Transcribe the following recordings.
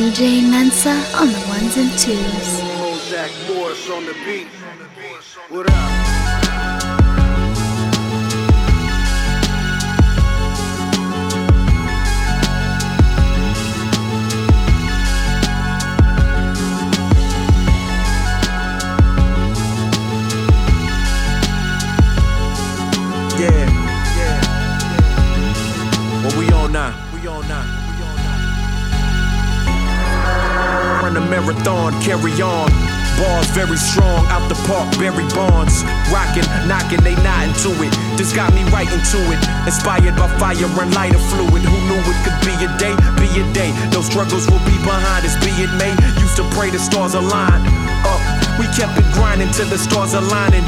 DJ Mensa on the ones and twos. Morris on the beat. What up? Run the marathon, carry on. Bars very strong, out the park, Barry Bonds. Rockin', knockin', they not into it. This got me right into it. Inspired by fire and lighter fluid. Who knew it could be a day, be a day? Those struggles will be behind us, be it may. Used to pray the stars align. Up, we kept it grinding till the stars aligning.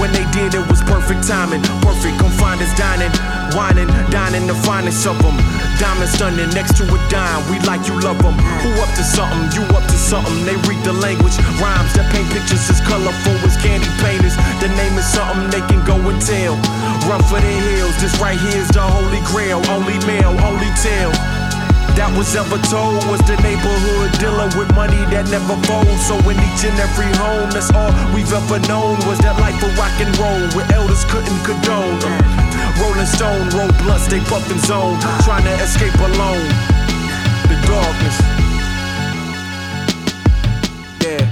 When they did, it was perfect timing. Perfect, come find us dining. Whining, dining, the finest of them. Diamond stunning next to a dime. We like you love them. Who up to something? You up to something. They read the language. Rhymes that paint pictures as colorful as candy painters. The name is something they can go and tell. Run for the hills. This right here's the holy grail. Only male, only tale that was ever told was the neighborhood dealing with money that never folds. So in each and every home, that's all we've ever known was that life of rock and roll where elders couldn't condone. Rolling Stone, roll blunts, they puffin' zone, trying to escape alone. The darkness. Yeah.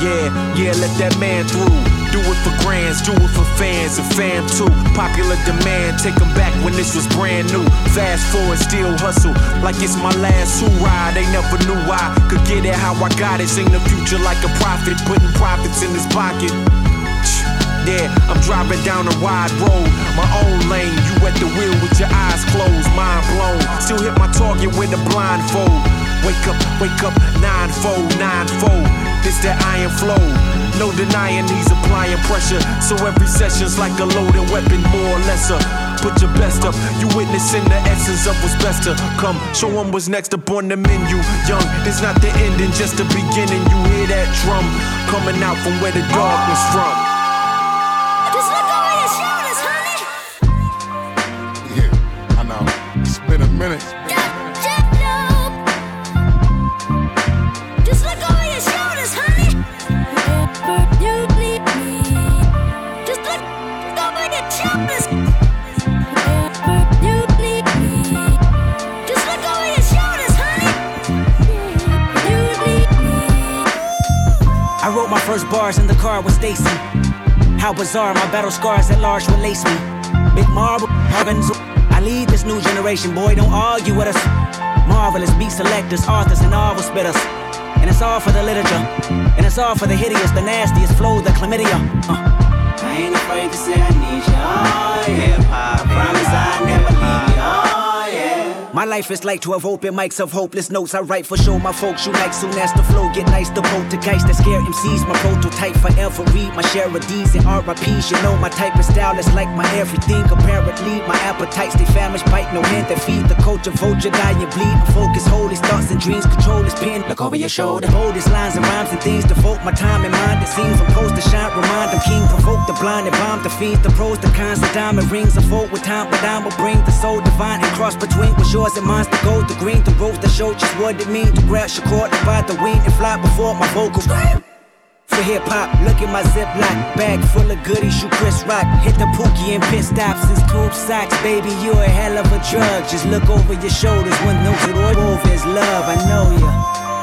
Yeah, yeah, let that man through. Do it for grands, do it for fans and fam too. Popular demand, take 'em back when this was brand new. Fast forward, still hustle like it's my last hoorah. They never knew I could get it how I got it. Sing the future like a prophet, putting profits in his pocket. Yeah, I'm driving down a wide road, my own lane. You at the wheel with your eyes closed, mind blown. Still hit my target with a blindfold. Wake up, wake up, ninefold, ninefold. This that iron flow. No denying he's applying pressure. So every session's like a loaded weapon, more or lesser. Put your best up, you witnessing the essence of what's best to come. Show 'em what's next up on the menu. Young, this not the ending, just the beginning. You hear that drum coming out from where the darkness from. Just first bars in the car with Stacy. How bizarre, my battle scars at large release me. Big marble, organs. I lead this new generation, boy, don't argue with us. Marvelous beat selectors, authors, and novel spitters. And it's all for the literature. And it's all for the hideous, the nastiest flow, the chlamydia. Uh. I ain't afraid to say I need you. Oh, yeah. I promise I never leave you. Oh. My life is like 12 open mics of hopeless notes. I write for show my folks you like soon as the flow get nice. The poltergeist that scare MCs, my prototype forever. Read my share of D's and RIPs. You know my type of style is like my everything. Apparently, my appetites they famished, bite no hand that feed the culture. Vulture, die and bleed. My focus, hold his thoughts and dreams. Control his pen. Look over your shoulder. Hold his lines and rhymes and things. Devote my time and mind. It seems I'm supposed to shine. Remind them king. Provoke the blind and bomb the fiends. The pros, the cons, the diamond rings. A vote with time, but I will bring the soul divine and cross between what's yours and mine's the gold, the green, the rose that show just what it means to grab your cord, divide the wing and fly before my vocals. For hip hop, look at my ziploc bag full of goodies. You Chris Rock, hit the pookie and pit stops and tube socks, baby. You a hell of a drug. Just look over your shoulders when no to over is love. I know ya.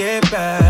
It back.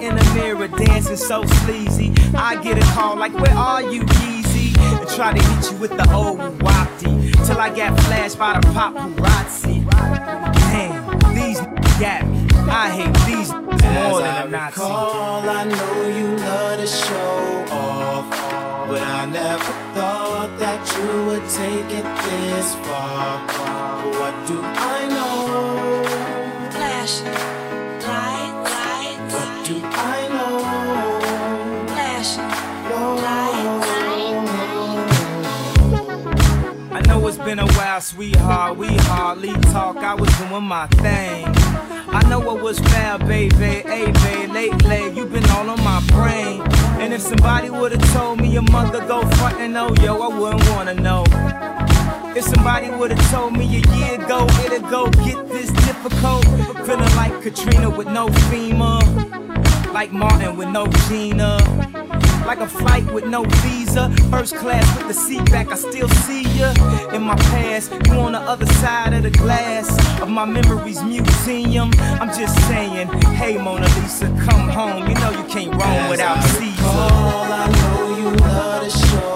In the mirror dancing so sleazy. I get a call like, Where are you, Yeezy? And try to hit you with the old wapty till I got flashed by the paparazzi. Damn, these got me. I hate these more than a Nazi. recall, I know you love to show off, but I never thought that you would take it this far. What do I know? Flash, sweetheart. We hardly talk. I was doing my thing. I know it was bad, baby. Hey, babe, lately you been all on my brain. And if somebody would've told me a mother go front and oh, yo, I wouldn't wanna know. If somebody would've told me a year ago it'd go get this difficult, feeling like Katrina with no FEMA, like Martin with no Gina. Like a flight with no visa, first class with the seat back. I still see ya in my past. You on the other side of the glass of my memories museum. I'm just saying, hey Mona Lisa, come home. You know you can't roam without Caesar. recall, I know you love to show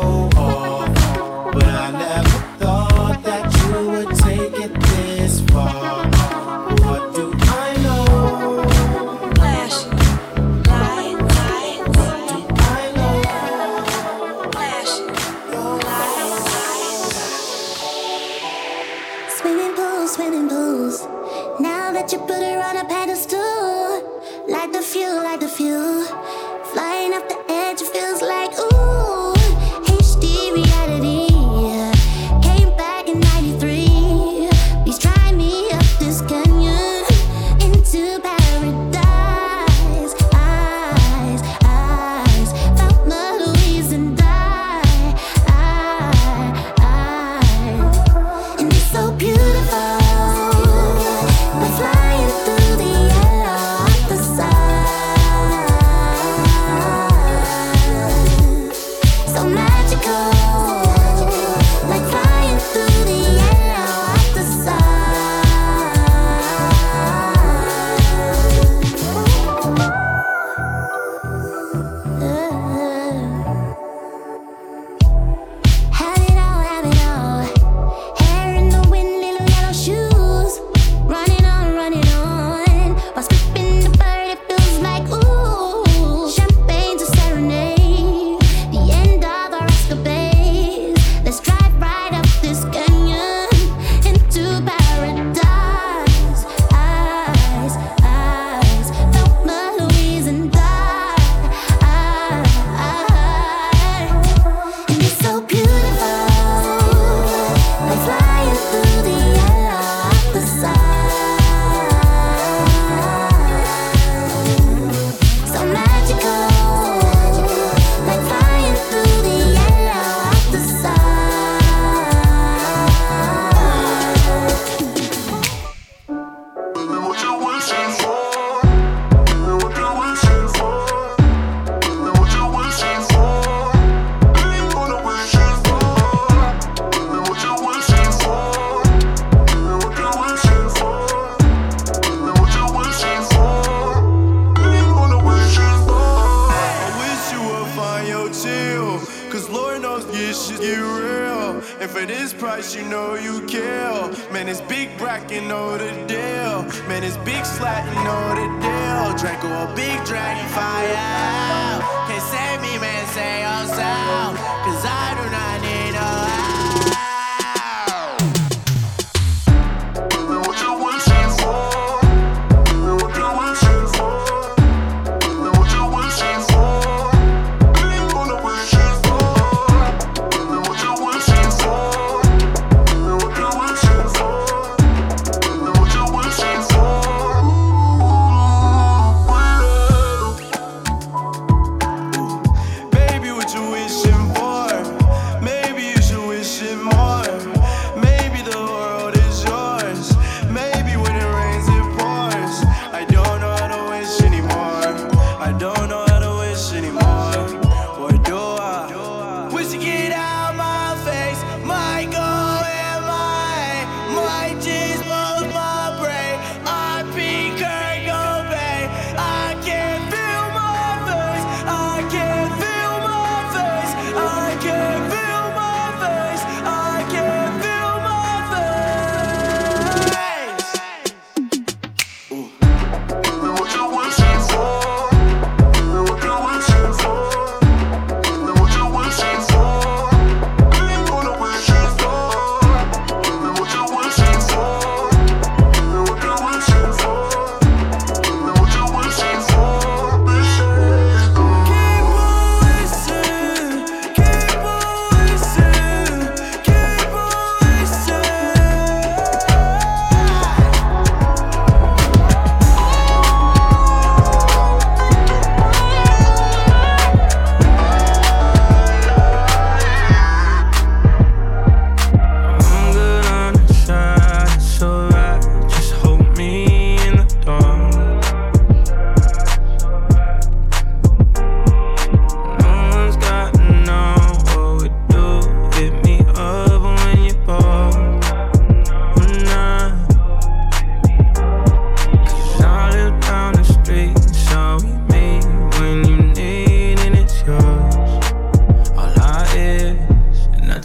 You know the deal. Man, it's big slat, you know the deal. Draco, a big dragon fire.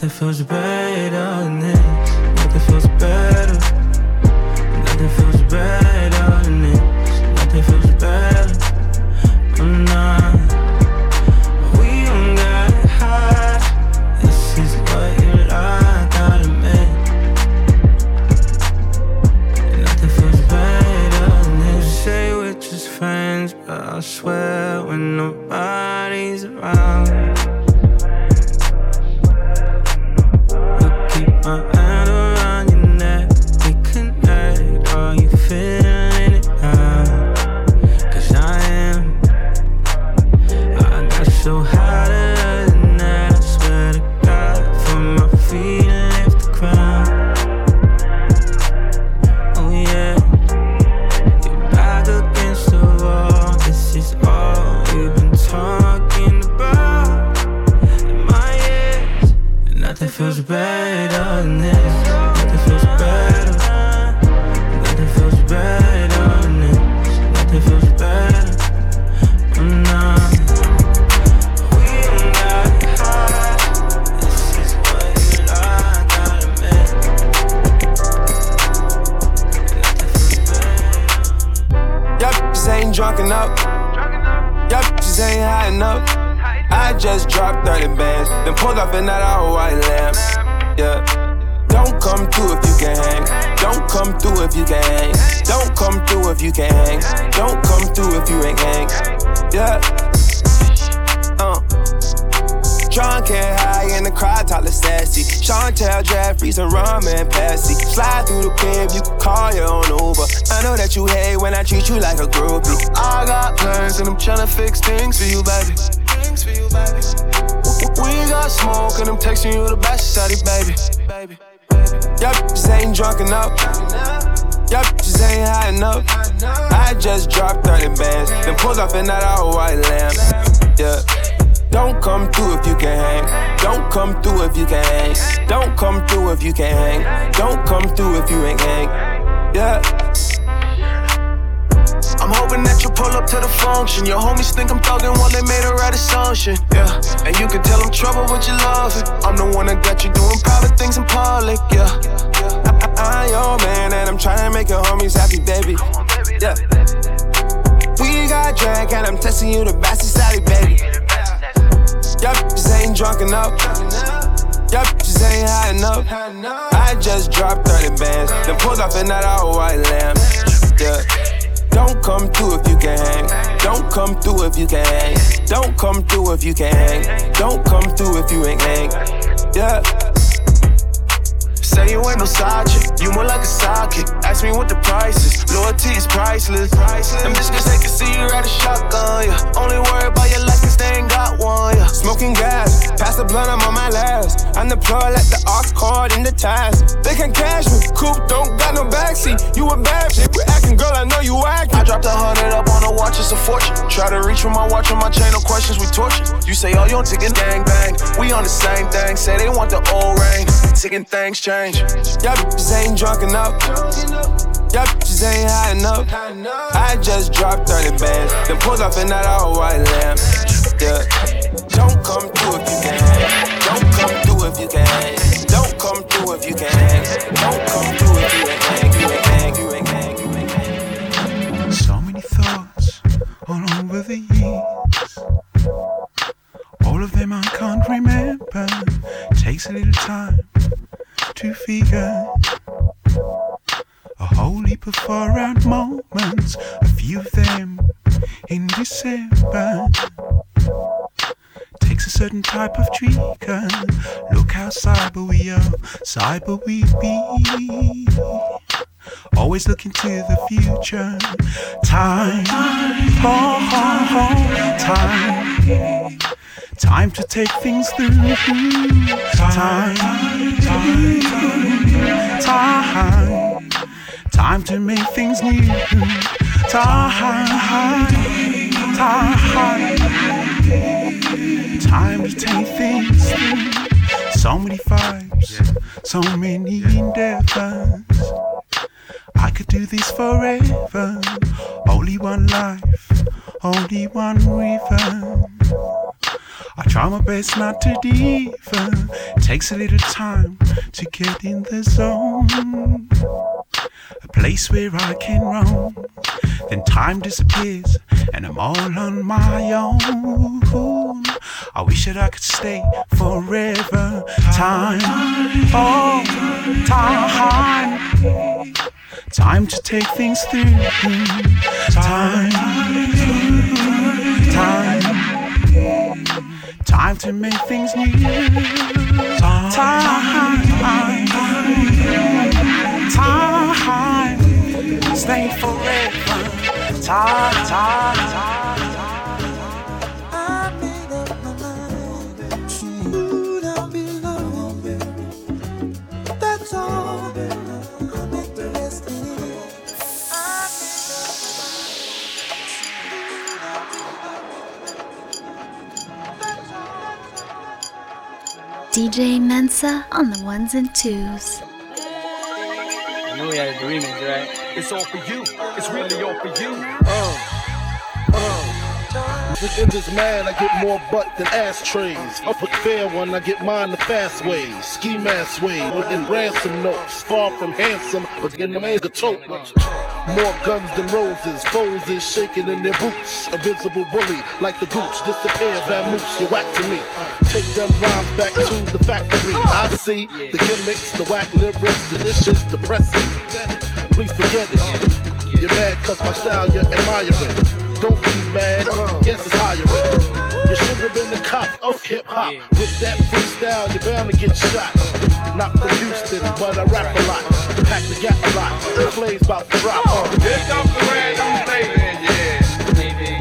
that feels better Pepsi. Slide through the crib, you call your own Uber. I know that you hate when I treat you like a groupie. I got plans and I'm tryna fix things for you, baby. We got smoke and I'm texting you the best, shawty, baby. Y'all bitches ain't drunk enough. Y'all bitches ain't high enough. I just dropped 30 bands, then pulled off in that all white lamp. Yeah. Don't come through if you can hang. Don't come through if you can hang. Don't come through if you can hang. Don't come through if you ain't hang. Yeah. I'm hoping that you pull up to the function. Your homies think I'm thuggin' while they made a right assumption. Yeah. And you can tell I'm trouble with your loving. I'm the one that got you doing private things in public. Yeah. I, am your oh, man and I'm trying to make your homies happy, baby. Yeah. We got drunk and I'm testing you the bastard side, baby. Drunk enough. Y'all bitches ain't high enough. I just dropped 30 bands, then pulled off in that all white lamp. Yeah. Don't come through if you can hang. Don't come through if you can hang. Don't come through if you can hang. Don't come through if you ain't hang. Yeah. Say you ain't no side you more like a sidekick. Ask me what the price is, loyalty is priceless. Them bitches they can see you ride a shotgun, yeah. Only worry about your life cause they ain't got one, yeah. Smoking gas, pass the blunt, I'm on my last. I'm the plug, let the ox card in the ties. They can cash me, coupe don't got no backseat. You a bad bitch, we acting girl, I know you acting. I dropped a hundred up on a watch, it's a fortune. Try to reach with my watch on my chain, no questions, we torture. You say, oh, you don't ticket, gang bang. We on the same thing, say they want the old ring. Ticking things change. Y'all bitches ain't drunk enough. Y'all bitches ain't high enough. I just dropped 30 bands, then pulled off in that all white lamp. Yeah. Don't come through if you can. Don't come through if you can. Don't come through if you can. Don't come through if you hang. You ain't hang. You ain't hang. So many thoughts all over the years. All of them I can't remember. Takes a little time to figure. Heap of out moments, a few of them in December. Takes a certain type of trigger. Look how cyber we are, cyber we be. Always looking to the future. Time, oh, oh, oh, time. Time to take things through. Time, time, time. Time to make things new. Time, time. Time to take things through. So many vibes, so many endeavors. I could do this forever. Only one life, only one river. I try my best not to diva. Takes a little time to get in the zone. Place where I can roam. Then time disappears and I'm all on my own. I wish that I could stay forever. Time, oh, time. Time to take things through. Time, time. Time to make things new. Time, time, time. Stay forever. Time, time, time. DJ Mensa on the ones and twos. You know we had agreements, right? It's all for you. It's really all for you. Oh. Oh. In this man, I get more butt than ashtrays. Up a fair one, I get mine the fast way. Ski mask way, within ransom notes. Far from handsome, but getting them a tote. More guns than roses, foes is shaking in their boots. A visible bully, like the gooch, disappear, vamoose, you whack to me. Take them rhymes back to the factory. I see the gimmicks, the whack lyrics, delicious, depressing. Please forget it. You're mad cause my style you're admiring. Don't be mad, yes it's hiring. You should have been the cop of hip hop. With that freestyle, you're bound to get shot. Not from Houston, but I rap a lot. Pack the gap a lot. The flames about to drop. Here comes the brand new flavor in your.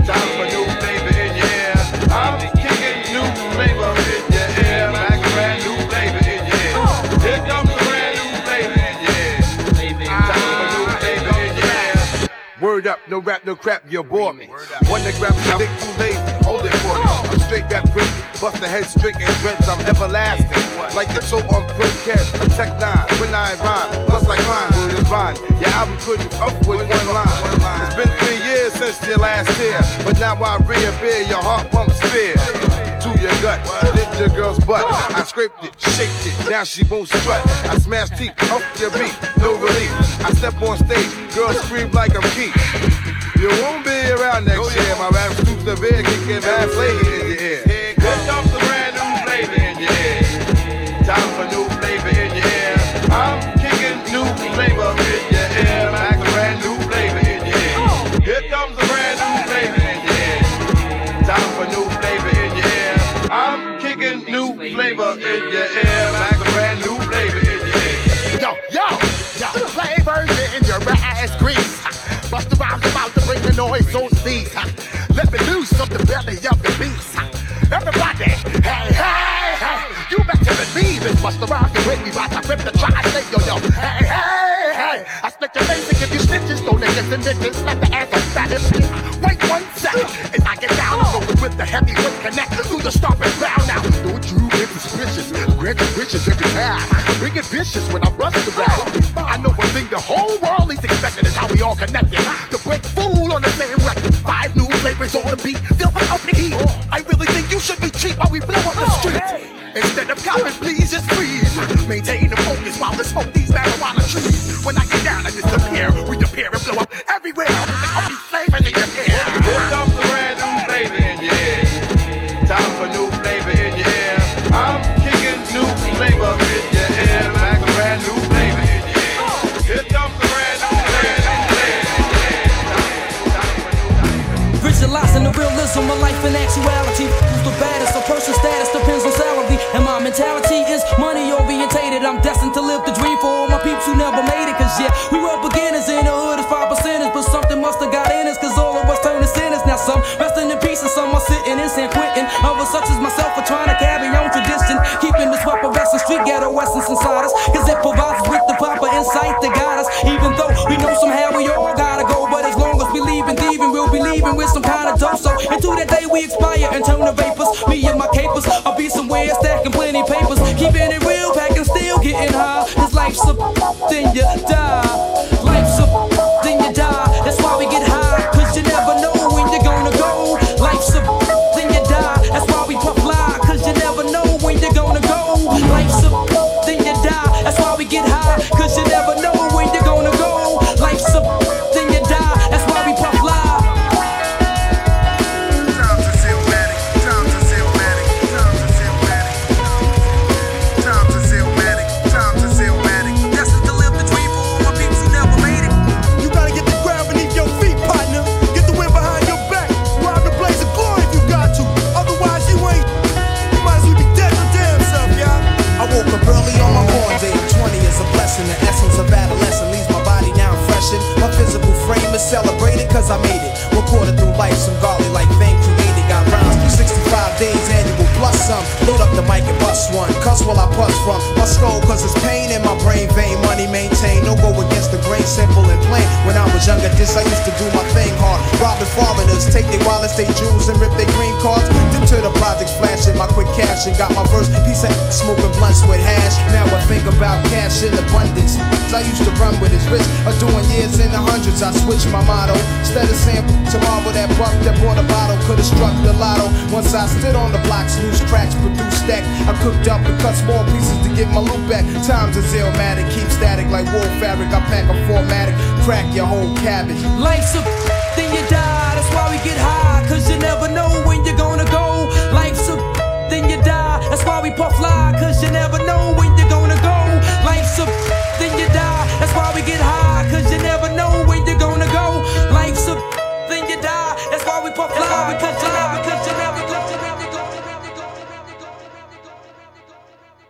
Time for new flavor your. I'm kicking new flavor Word up, no rap, no crap, you bore me. One that grab my dick too lazy, hold it for me. Oh. I'm straight rap quick, bust the head straight and dreads, I'm everlasting. Like the soap on Pro Cat, Tech 9, when I rhyme, plus like mine, is rhyme. Your album couldn't up with one line. It's been three years since your last tear, but now I reappear, your heart pumps fear. Your gut, lift your girl's butt. I scraped it, shaped it, now she won't strut. I smashed teeth, up your beat, no relief. I step on stage, girls scream like I'm Keith. You won't be around next year. My rap too severe, kicking bad flavor in your ear. Here comes the brand new flavor in your ear. Time for new flavor in your ear. I'm kicking new flavor in your ear. Noise on these. Let me loose up the belly of the beast. Everybody, hey, hey, hey, you better believe it. Bust the rhymes and break me about to rip the try say yo, yo, hey, hey, hey. I split your face and give you stitches, throw niggas and niggas. slap the ass on status. Wait one second, as I get down, I'm rolling with the heavyweight connect through the stomping ground now. Don't you get suspicious? Grant your wishes every time. Bring it vicious when I bust the should be cheap expire and turn to vapors, me and my capers, I'll be somewhere stacking plenty papers. Keeping it real, packing still getting high. Cause life's a then you die. And got my first piece of smoking blunts with hash. Now I think about cash in abundance. I used to run with his wrist, or doing years in the hundreds. I switched my motto. Instead of saying to marvel that buck that bought a bottle, could've struck the lotto. Once I stood on the blocks, loose cracks, produced stack. I cooked up and cut small pieces to get my loot back. Times is illmatic, keep static like wool fabric. I pack a formatic, crack your whole cabbage. Life's a then you die. That's why we get high, cause you never know when you're gonna go. That's why we puff fly, cause you never